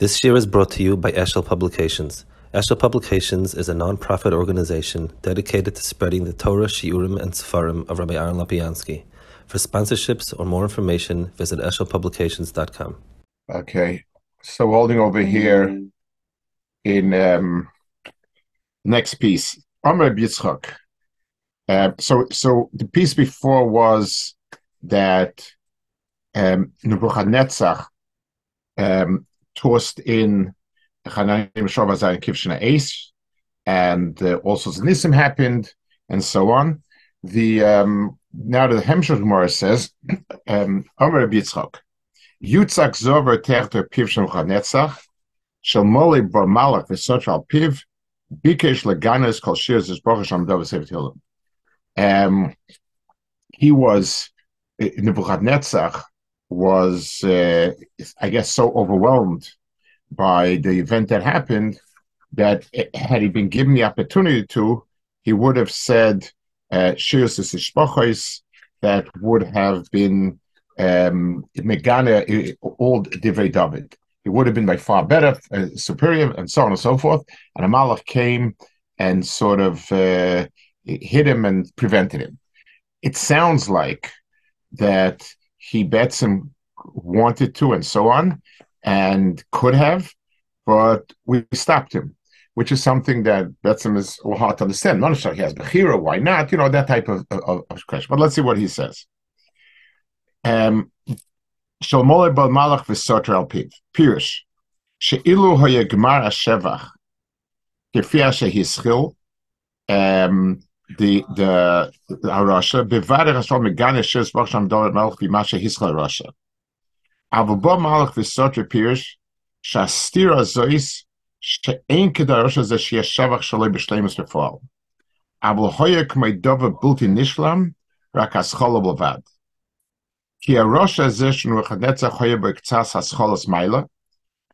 This year is brought to you by Eshel Publications. Eshel Publications is a non-profit organization dedicated to spreading the Torah, Shiurim, and Sefarim of Rabbi Aaron Lopiansky. For sponsorships or more information, visit eshelpublications.com. Okay, so holding over here in um, next piece, Amr Yitzchak. Uh, so, so the piece before was that um, Nebuchadnezzar um, tossed in Hanayim Shavazai Kivshana Ace, and uh, also Nisim happened, and so on. The um, now the Hemshech Gemara says, um, Omer Yitzchak, Yutzak Zover Techter Piv Shemchanetzach, Shel Moli Bar Malach V'Soch Al Piv, Bikesh Leganes Kol Shir Zizbroch Shem Dov Sevet Um, he was Nebuchadnezzar was, uh, I guess, so overwhelmed by the event that happened that it, had he been given the opportunity to, he would have said uh, that would have been um, megane all divrei David. It would have been by far better, uh, superior, and so on and so forth. And Amalek came and sort of uh, hit him and prevented him. It sounds like that he bets and wanted to and so on and could have, but we stopped him, which is something that Betzim is hard to understand. Not sure he has Bechira, why not? You know, that type of, of, of question. But let's see what he says. Um, Shalmole bal malach v'soter al piv. Pirish. She'ilu hoye gmar hashevach. Kefia shehischil. Um, the the Russia bevader Hashem megane shis b'sham dolet melch v'mashe hischal Russia. Avu bo malach v'sotre pirish shastira zois she'en kedarosha ze sheyeh shavach shaloi b'shleimus b'foal. Avu hoye k'mei dova bulti nishlam rak aschol b'lvad. Ki arosha ze shenu echadetza hoye b'ktzas hascholos maila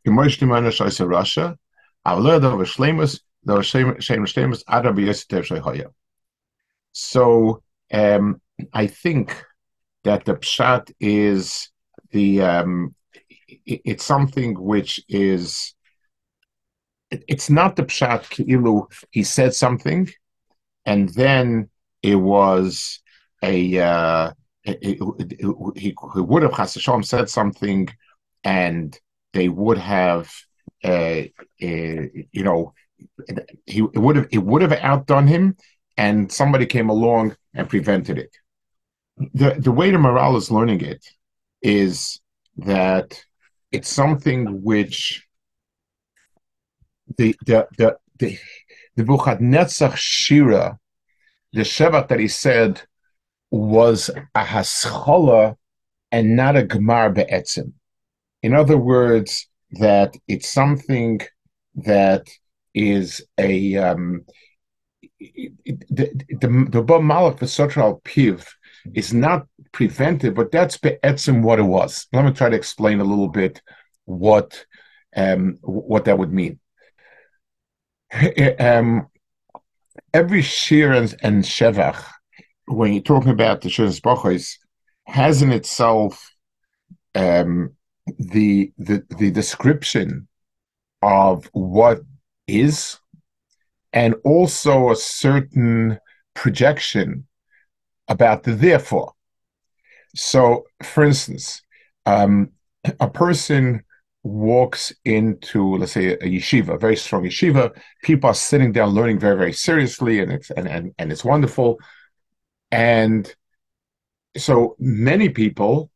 k'moi shtimana shoyse Russia avu lo yadov b'shleimus do shem shleimus adar b'yositev shoy so um, I think that the pshat is the um, it, it's something which is it, it's not the pshat ki'ilu. He said something, and then it was a uh, it, he, he would have Chasashom said something, and they would have uh, uh, you know he would have it would have outdone him and somebody came along and prevented it. The the way the morale is learning it is that it's something which the the the the, the Buchadnetzach Shira, the Shevat that he said was a haschola and not a gemar be'etzim. In other words, that it's something that is a um, the the the Bob Malach V'Sotral Piv is not preventive, but that's be'etzim what it was. Let me try to explain a little bit what um, what that would mean. um, every shir and, and shevach, when you're talking about the shiras bachos, has in itself um, the the the description of what is and also a certain projection about the therefore. So, for instance, um, a person walks into, let's say, a yeshiva, a very strong yeshiva. People are sitting down learning very, very seriously, and it's and and, and it's wonderful. And so many people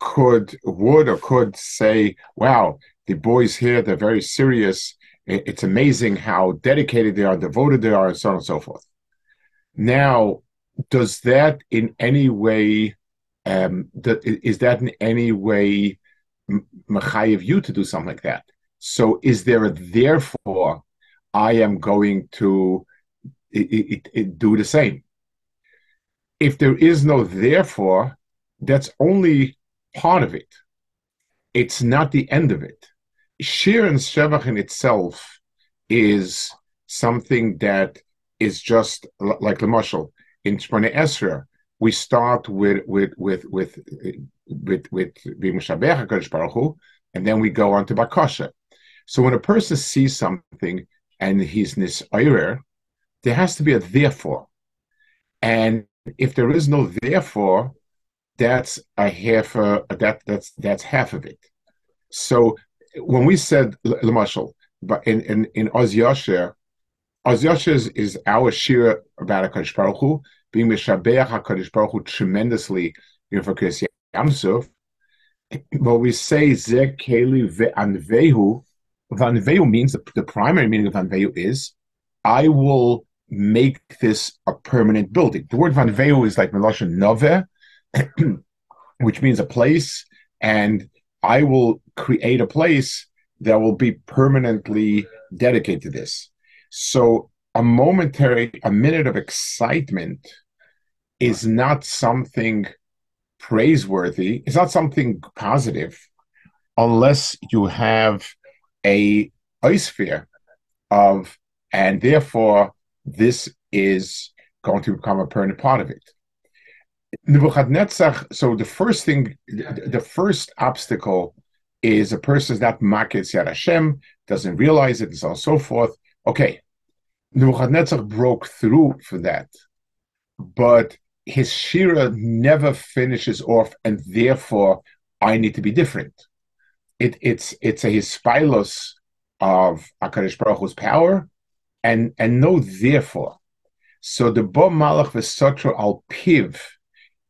could would or could say, "Wow, the boys here they're very serious it's amazing how dedicated they are, devoted they are, and so on and so forth. Now, does that in any way, um, is that in any way machayev you to do something like that? So, is there a therefore I am going to it, it, it, do the same? If there is no therefore, that's only part of it. It's not the end of it Shir and Shevach in itself is something that is just like the Mashal. In Shmone Esra, we start with with with with with with Bimushabech Baruch Hu, and then we go on to Bakasha. So when a person sees something and he's nisoyer, there has to be a therefore. And if there is no therefore, that's a half a, that that's that's half of it. So when we said Lamashal, but in in in Oz Yasher, Oz Yasher is, is our shir about Hakadosh Baruch Hu, being mishabeach Hakadosh Baruch Hu tremendously know, for Yamsuf. But we say Zeh Keli Ve'anvehu. Vanvehu means the, the primary meaning of Vanvehu is I will make this a permanent building. The word Vanvehu is like Melosha Nove, which means a place, and I will create a place that will be permanently dedicated to this. So a momentary, a minute of excitement is not something praiseworthy. It's not something positive unless you have a ice sphere of, and therefore this is going to become a permanent part of it. Nebuchadnezzar, so the first thing, the first obstacle is a person is not maketz Yad Hashem, doesn't realize it, and so on and so forth. Okay, Nebuchadnezzar broke through for that, but his shira never finishes off, and therefore I need to be different. It, it's it's a hispilos of Akadosh Baruch Hu's power, and and no therefore. So the Bo Malach Vesotro al Piv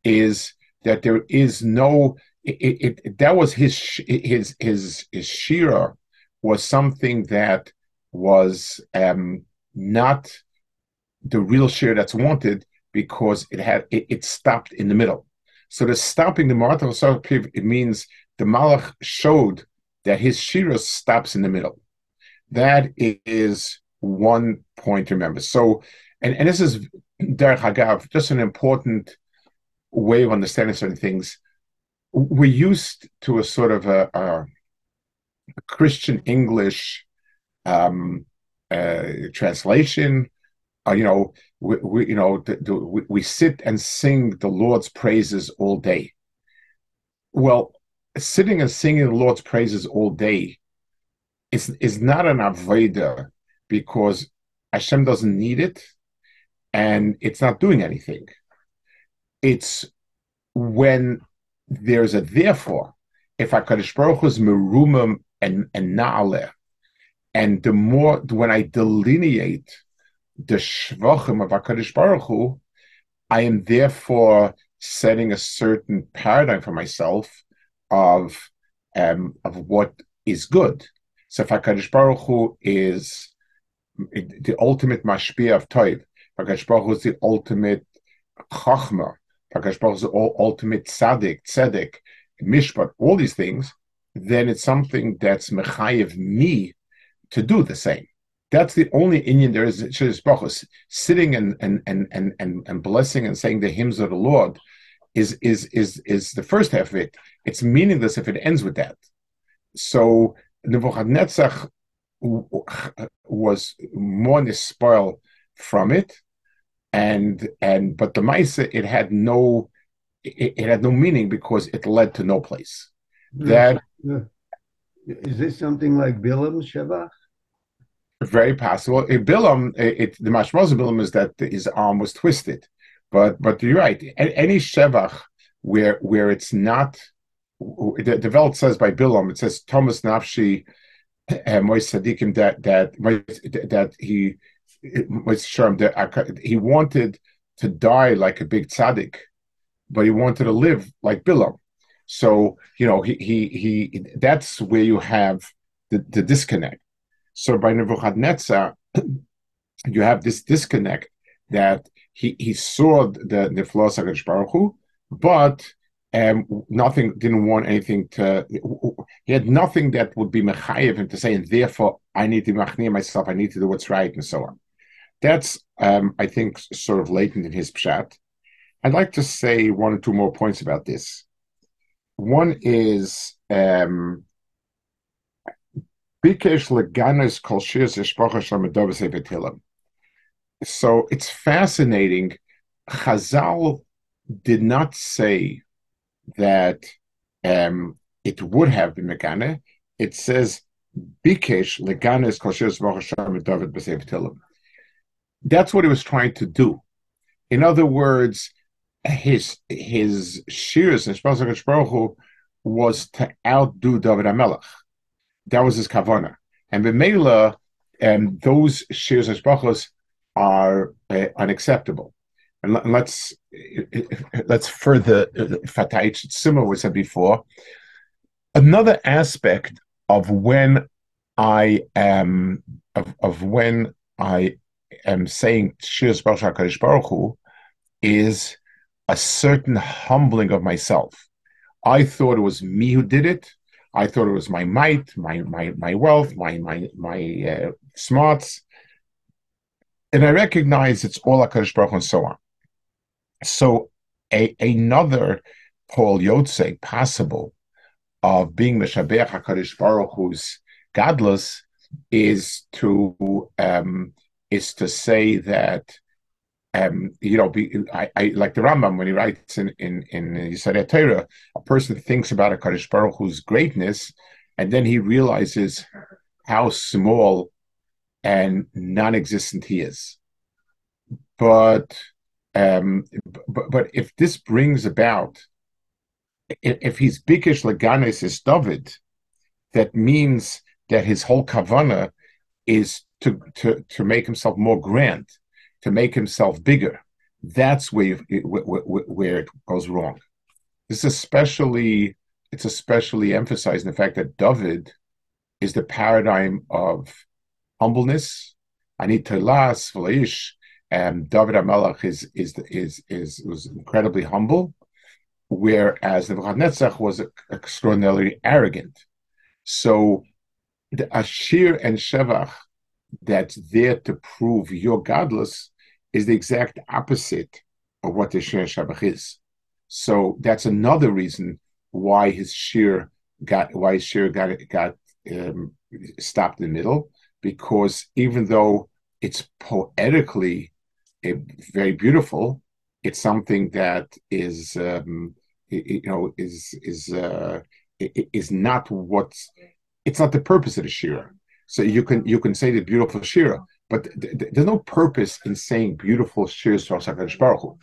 is that there is no it, it, that was his his his his shira was something that was um, not the real share that's wanted because it had it, it, stopped in the middle. So the stopping the Marat it means the Malach showed that his shira stops in the middle. That is one point to remember. So, and, and this is Derech Hagav, just an important way of understanding certain things we're used to a sort of a, a, Christian English um, uh, translation. Uh, you know, we, we you know the, the, we, we sit and sing the Lord's praises all day. Well, sitting and singing the Lord's praises all day is is not an avodah because Hashem doesn't need it, and it's not doing anything. It's when there's a therefore. If HaKadosh Baruch Hu is merumim and, and na'aleh, and the more, when I delineate the shvachim of HaKadosh Baruch Hu, I am therefore setting a certain paradigm for myself of um, of what is good. So if HaKadosh Baruch Hu is the ultimate mashpia of Toiv, HaKadosh Baruch Hu is the ultimate chachma, Baruch all ultimate tzaddik, tzedek, mishpat, all these things, then it's something that's mechayev me to do the same. That's the only Indian there is sitting and and, and and and and blessing and saying the hymns of the Lord is is is is the first half of it. It's meaningless if it ends with that. So Nebuchadnezzar was more spoil from it, and and but the Maisa it had no it, it, had no meaning because it led to no place. That is this something like Bilam Shevach? Very possible. It, Bilam, it, the mashmos of Bilam is that his arm was twisted, but but you're right. Any Shevach where where it's not the, the Velt says by Bilam, it says Thomas Nafshi uh, Mois Sadikim that that that he was Sharm that he wanted to die like a big tzaddik, but he wanted to live like Bilam. So you know he he he that's where you have the, the disconnect. So by Nebuchadnezzar, you have this disconnect that he he saw the the flaws of Baruch Hu, but um, nothing didn't want anything to. He had nothing that would be mechayev him to say, and therefore I need to machnia myself. I need to do what's right, and so on. That's, um, I think, sort of latent in his pshat. I'd like to say one or two more points about this. One is um, so it's fascinating. Chazal did not say that um, it would have been Megane. It says Bikesh leganes kol shiras Hashem David b'seif. That's what he was trying to do. In other words, his his shiras and Baruch was to outdo David Amelech. That was his kavana. And B'meila, um, those shiras and Shpachos are uh, unacceptable. And let's let's further fatayich similar we said before. Another aspect of when I am of, of when I am saying Shiras Baruch Baruch Hu is a certain humbling of myself. I thought it was me who did it. I thought it was my might, my my my wealth, my my my uh, smarts, and I recognize it's all Hakadosh Baruch Hu and so on. So a, another Paul Yotze possible of being Meshabeach HaKadosh Baruch Hu's godless is to um, is to say that um, you know, be, I, I, like the Rambam when he writes in in in Yesodei Torah, a person thinks about a Kadosh Baruch Hu's greatness, and then he realizes how small and non-existent he is. But um, but, but if this brings about, if, if he's bikish laganes is David, that means that his whole kavana is to, to, to make himself more grand, to make himself bigger. That's where, where, where it goes wrong. This is especially it's especially emphasized in the fact that David is the paradigm of humbleness. I need to and David Amelach is is is is was incredibly humble, whereas Nebuchadnezzar was extraordinarily arrogant. So the Ashir and Shevach that's there to prove you're godless is the exact opposite of what the Shir and is. So that's another reason why his Shir got why his Shir got got um, stopped in the middle because even though it's poetically very beautiful. It's something that is, um, you know, is is uh, is not what's. It's not the purpose of the shira. So you can you can say the beautiful shira, but th- th- there's no purpose in saying beautiful shiras to Hakadosh Baruch Hu.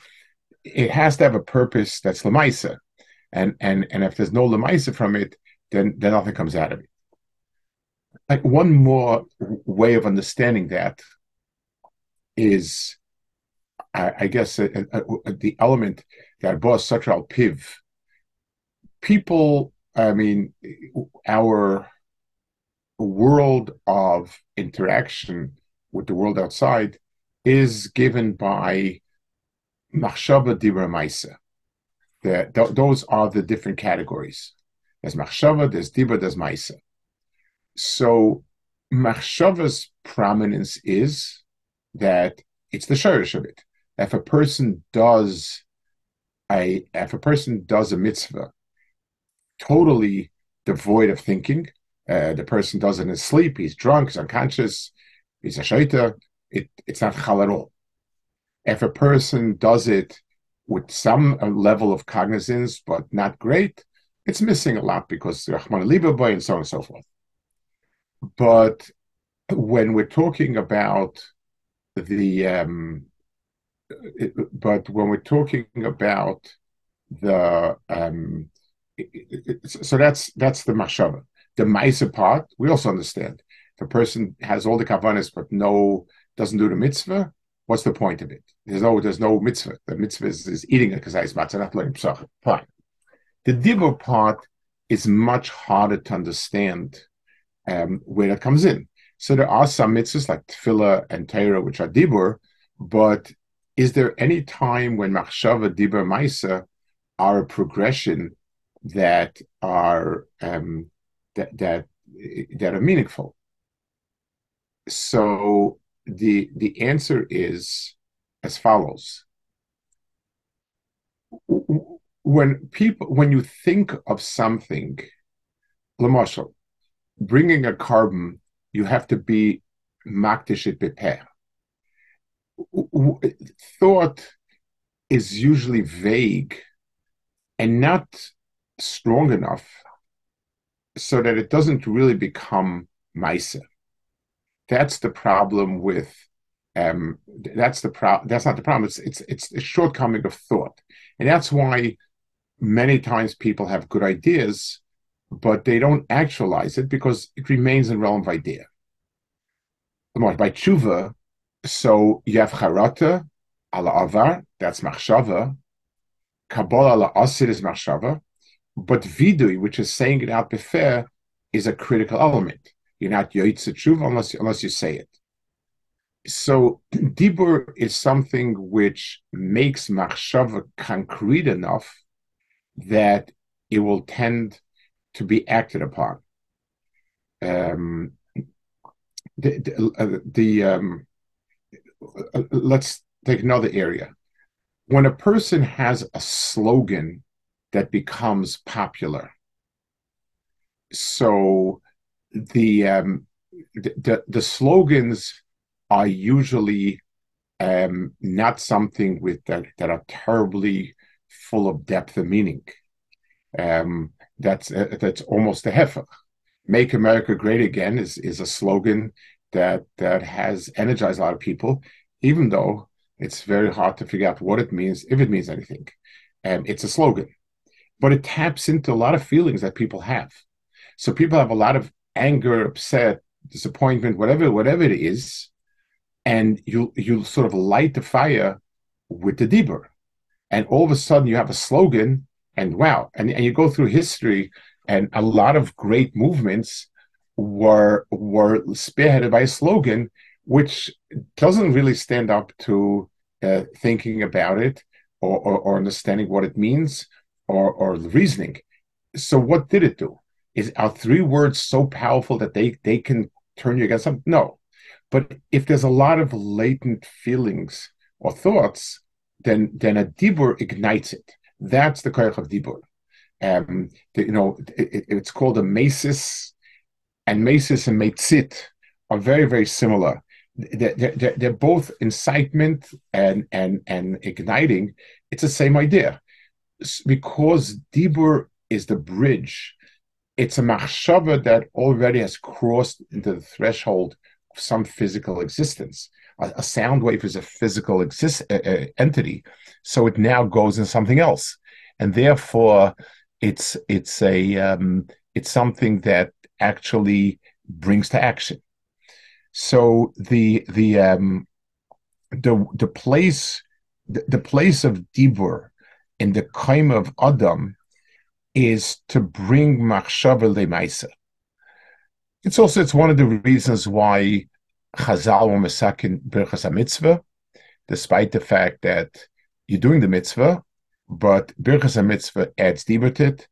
It has to have a purpose that's lemaisa, and and and if there's no lemaisa from it, then then nothing comes out of it. Like one more way of understanding that is I, I guess, uh, uh, uh, the element that boss such al piv. People, I mean, our world of interaction with the world outside is given by machshava dibra maisa. Those are the different categories. There's machshava, there's dibra, there's maisa. So machshava's prominence is that it's the shirish of it if a person does a if a person does a mitzvah totally devoid of thinking, uh, the person does it in his sleep, he's drunk, he's unconscious, he's a shaita, it, it's not chal at all. If a person does it with some level of cognizance, but not great, it's missing a lot because Rahman Libaboy and so on and so forth. But when we're talking about the um, but when we're talking about the um, so that's that's the mashava. The ma'isa part we also understand. If a person has all the kavanas but no doesn't do the mitzvah, what's the point of it? There's no there's no mitzvah. The mitzvah is, is eating a kazayis matzah, not learning psach. Fine. The dibur part is much harder to understand um, where it comes in. So there are some mitzvahs like tefillah and Torah, which are dibur, but is there any time when machshava dibur maisa are a progression that are um, that that that are meaningful? So the the answer is as follows: when people when you think of something, Lamashal, bringing a carbon, you have to be makdishit beper thought is usually vague and not strong enough so that it doesn't really become Maisa. That's the problem with um, that's the pro- that's not the problem. It's it's it's a shortcoming of thought, and that's why many times people have good ideas, but they don't actualize it because it remains a realm of idea. By tshuva, so you have charata ala avar, that's machshava. Kabbalah ala asid is machshava. But vidui, which is saying it out befer, is a critical element. You're not yoitze tshuva unless, unless you say it. So dibur is something which makes machshava concrete enough that it will tend to be acted upon. Um, the, the, uh, the um, uh, let's take another area. When a person has a slogan that becomes popular, so the um, the, the, slogans are usually um, not something with that that are terribly full of depth and meaning. Um, that's uh, that's almost a heifer. "Make America Great Again" is is a slogan that that has energized a lot of people, even though it's very hard to figure out what it means, if it means anything. Um, it's a slogan, but it taps into a lot of feelings that people have. So people have a lot of anger, upset, disappointment, whatever whatever it is, and you you sort of light the fire with the dibur, and all of a sudden you have a slogan, and wow, and, and you go through history, and a lot of great movements were were spearheaded by a slogan which doesn't really stand up to uh, thinking about it or, or, or, understanding what it means or, or reasoning. So what did it do? Is are three words so powerful that they they can turn you against them? No. But if there's a lot of latent feelings or thoughts, then then a dibur ignites it. That's the koyach of dibur. Um, the, you know, it, it's called a mesis, and mesis and metzit are very very similar. They're, they're, they're, both incitement and and and igniting. It's the same idea, because dibur is the bridge. It's a machshava that already has crossed into the threshold of some physical existence. A, a sound wave is a physical exist, uh, uh, entity, so it now goes in something else, and therefore it's it's a um, it's something that actually brings to action. So the the um, the the place the, the place of dibur in the kaim of Adam is to bring machshava lemaisa. It's also it's one of the reasons why Chazal were birchas mitzvah, despite the fact that you're doing the mitzvah, but birchas mitzvah adds dibur to it.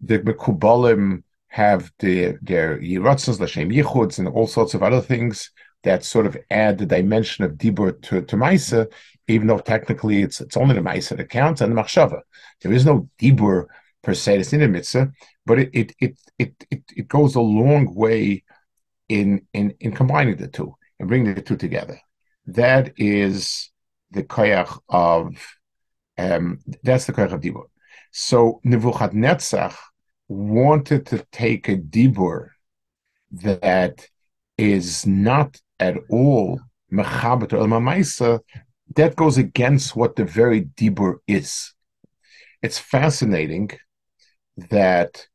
The mekubalim have the, their yiratzos, Lashem Yichuds, and all sorts of other things that sort of add the dimension of Dibur to, to Maisa, even though technically it's it's only the Maisa that counts and the Machshava. There is no Dibur per se, it's in the Mitzvah, but it it, it it it goes a long way in in in combining the two and bringing the two together. That is the koyach of um, that's the koyach of Dibur. So Nebuchadnezzar wanted to take a dibur that is not at all mechaber or mamaisa, that goes against what the very dibur is. It's fascinating that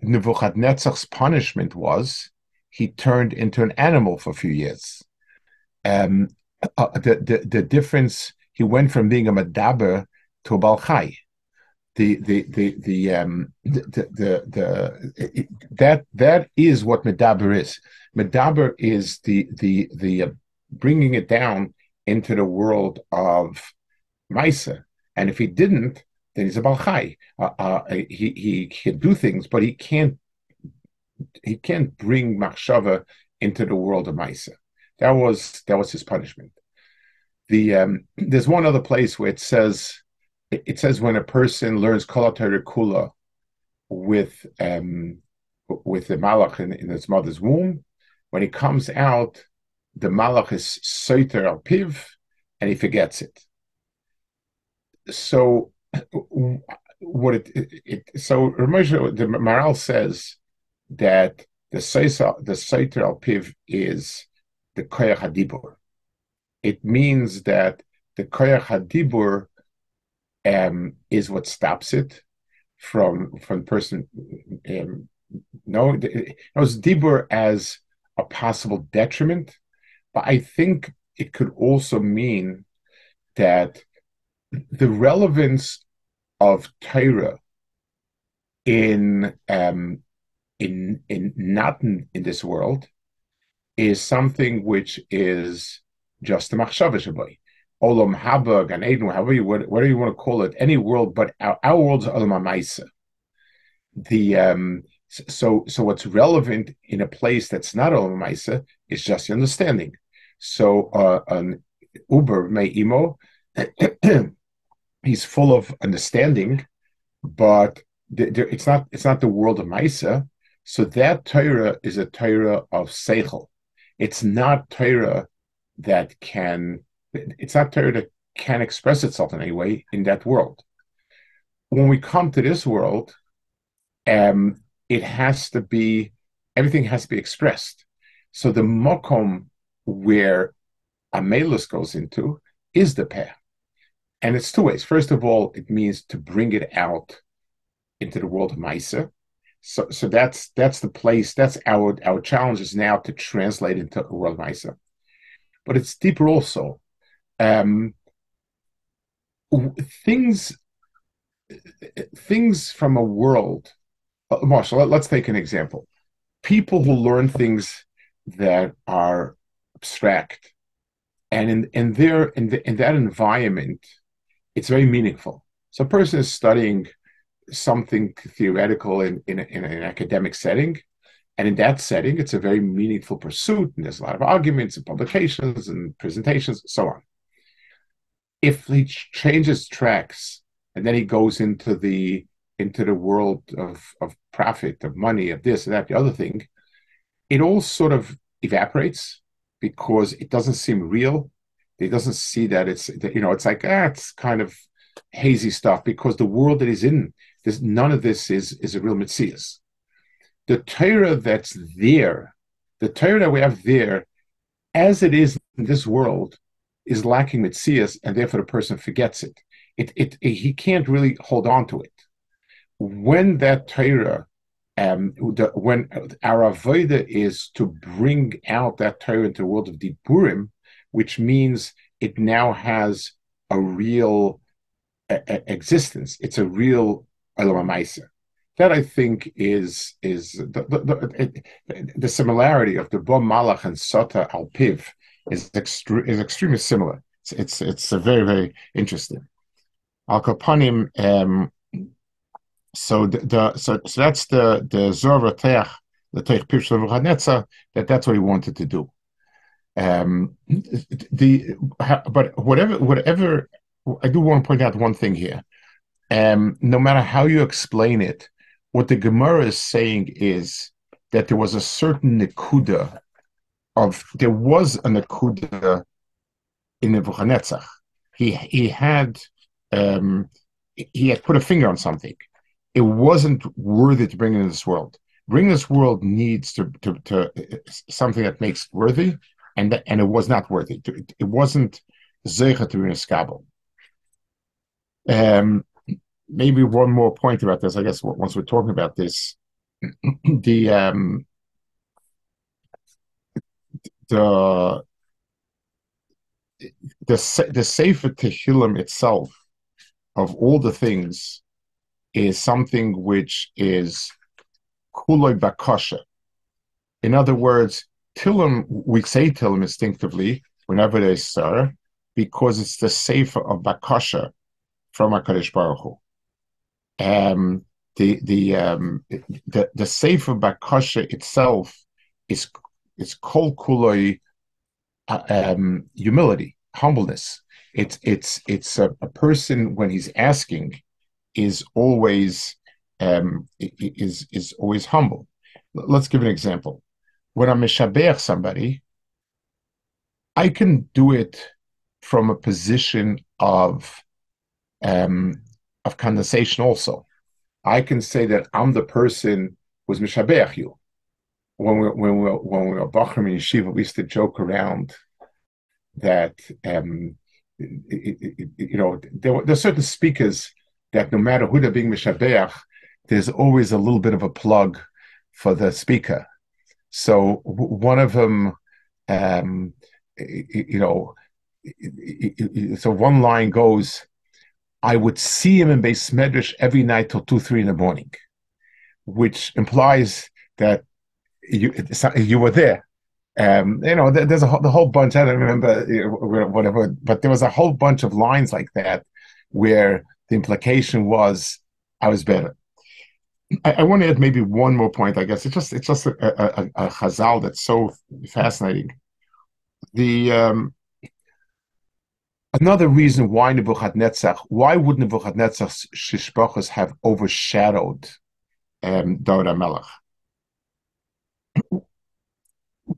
Nebuchadnezzar's punishment was he turned into an animal for a few years. Um, uh, the, the, the difference, he went from being a madaber to a balchai the the the the um the the, the it, that that is what medaber is. Medaber is the the the uh, bringing it down into the world of Maisa, and if he didn't, then he's a balchai. Uh, uh, he he can do things, but he can't he can't bring machshava into the world of Maisa. That was that was his punishment. The um, there's one other place where it says it says when a person learns Kolatar Kula with um, with the malach in, in his mother's womb, when he comes out, the malach is soiter al piv, and he forgets it. So, what it, it, it so Ramosha, the Maharal says that the Seiter, the Seiter al Piv is the Koyach Hadibur. It means that the Koyach Hadibur um, is what stops it from from person. Um, no, was Dibur as a possible detriment, but I think it could also mean that the relevance of Torah in um, in in not in, in, this world is something which is just a machshava shabai. Olam haba, Gan Eden, however you whatever you want to call it, any world, but our, our world's olam hamaisa. The um, so so what's relevant in a place that's not olam hamaisa is just the understanding. So uh, an Uber may imo, he's full of understanding, but it's not it's not the world of Maisa. So that Torah is a Torah of Seichel. It's not Torah that can it's not Torah that can express itself in any way in that world. When we come to this world, um, it has to be everything has to be expressed. So the mokom where Amelus goes into is the path. And it's two ways. First of all, it means to bring it out into the world of Misa. So, so that's that's the place. That's our our challenge is now to translate into a world of Misa. But it's deeper also. Um, things things from a world. Uh, Marshall, let, let's take an example. People who learn things that are abstract, and in in their in, the, in that environment, it's very meaningful. So a person is studying something theoretical in, in, in, an academic setting. And in that setting, it's a very meaningful pursuit, and there's a lot of arguments and publications and presentations, and so on. If he changes tracks and then he goes into the into the world of, of profit, of money, of this and that, the other thing, it all sort of evaporates because it doesn't seem real. He doesn't see that it's you know it's like ah, it's kind of hazy stuff because the world that he's in this, none of this is, is a real Metzias. The Torah that's there, the Torah that we have there, as it is in this world, is lacking Metzias, and therefore the person forgets it. It, it, it. He can't really hold on to it. When that Torah, um, the, when our avodah is to bring out that Torah into the world of Diburim, which means it now has a real a, a existence. It's a real that I think is is the the, the, the similarity of the Bo Malach and Sota Al Piv is extre- is extremely similar. It's it's, it's very very interesting. Al Kapanim. Um, so the, the, so so that's the the Zorva Teach the Teich Piv that that's what he wanted to do. Um, the but whatever whatever I do want to point out one thing here um, no matter how you explain it, what the Gemara is saying is that there was a certain nekuda of there was a nekuda in Nebuchadnezzar. He he had um, he had put a finger on something. It wasn't worthy to bring into this world. Bring this world needs to, to, to something that makes worthy, and and it was not worthy. It, it wasn't zeicha to be a Um, maybe one more point about this. I guess once we're talking about this, the um, the the the Sefer Tehillim itself, of all the things, is something which is kuloi bakasha. In other words, Tillim, we say Tillim instinctively whenever they stir, because it's the Sefer of bakasha from HaKadosh Baruch Hu um, the the um, the the Sefer Bakasha itself is is kol kuloi uh, um, humility, humbleness. It's it's it's a, a, person when he's asking is always um, is is always humble. Let's give an example. When I'm mishabeach somebody, I can do it from a position of um, of condensation also. I can say that I'm the person who's mishabeach you. when we when we when we were Bachram in Yeshiva, we used to joke around that um, it, it, you know there, were, there are certain speakers that no matter who they're being mishabeach, there's always a little bit of a plug for the speaker. So one of them, um, you know, so one line goes, "I would see him in Beis Medrash every night till two, three in the morning," which implies that you you were there. Um, you know, there's a the whole bunch. I don't remember whatever, but there was a whole bunch of lines like that where the implication was I was better. I, I want to add maybe one more point. I guess it's just it's just a, a, a chazal that's so fascinating. The um, another reason why Nebuchadnezzar, why would Nebuchadnezzar's shishbrachas have overshadowed um, David Melech?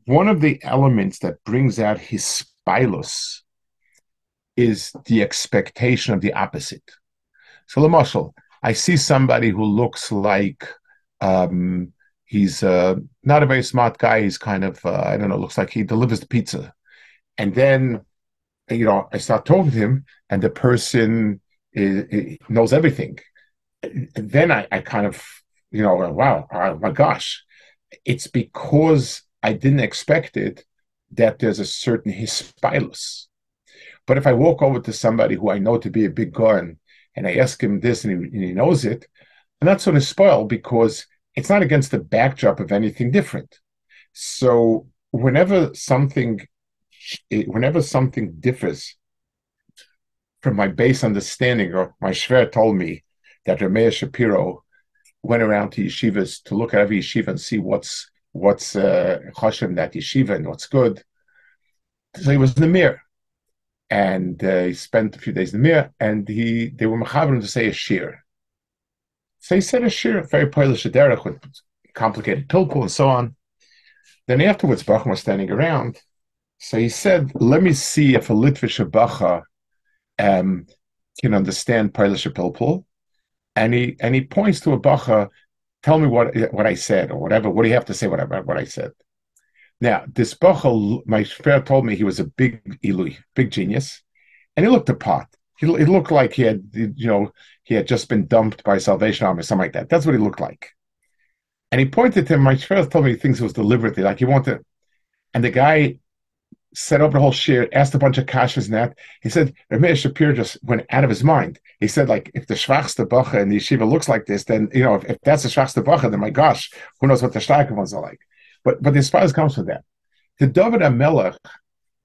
one of the elements that brings out his spilus is the expectation of the opposite. So, Lamashal, I see somebody who looks like um, he's uh, not a very smart guy. He's kind of, uh, I don't know, looks like he delivers the pizza. And then, you know, I start talking to him, and the person is, is, knows everything. And then I, I kind of, you know, wow, oh my gosh, it's because I didn't expect it that there's a certain hispilus. But if I walk over to somebody who I know to be a big gun and I ask him this and he, and he knows it, I'm not so spoiled because it's not against the backdrop of anything different. So whenever something, whenever something differs from my base understanding, or my shver told me that Rameir Shapiro went around to yeshivas to look at every yeshiva and see what's what's uh, choshem that yeshiva and what's good. So he was in the Mir, and uh, he spent a few days in the Mir, and he they were mechaber to say a shir. So he said a shir, very Polish derech with complicated pilpul and so on. Then afterwards, Bachman was standing around, so he said, "Let me see if a Litvish Bacha um, can understand Polish pilpul." And he and he points to a Bacha tell me what what I said or whatever. What do you have to say? Whatever what I said. Now, this Bachel, my friend told me he was a big Ilui, big genius, and he looked a pot. He, he looked like he had, you know, he had just been dumped by Salvation Army, something like that. That's what he looked like. And he pointed to him. My friend told me he thinks it was deliberately, like he wanted. And the guy set up the whole shir, asked a bunch of kashas and that. He said, Rameir Shapir just went out of his mind. He said, like, if the Shvachste Bacha and the yeshiva looks like this, then, you know, if, if that's the Shvachste Bacha, then my gosh, who knows what the starke ones are like. But but the spice comes from that. The David HaMelech,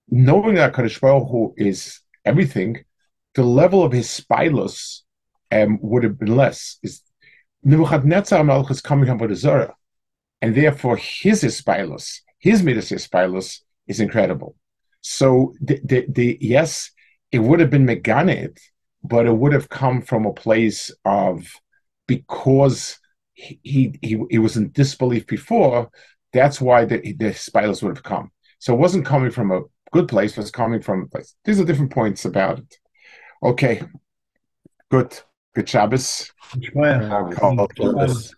knowing that Kadosh Baruch Hu is everything, the level of his spilus um, would have been less. Is Nebuchadnezzar HaMelech is coming from Zara, and therefore his spilus, his midas spilus, is incredible. So the, the, the yes, it would have been Meganit, but it would have come from a place of because he he, he was in disbelief before. That's why the, the spiders would have come. So it wasn't coming from a good place; it was coming from a place. These are different points about it. Okay, good. Good Shabbos. Uh, Shabbos. Shabbos.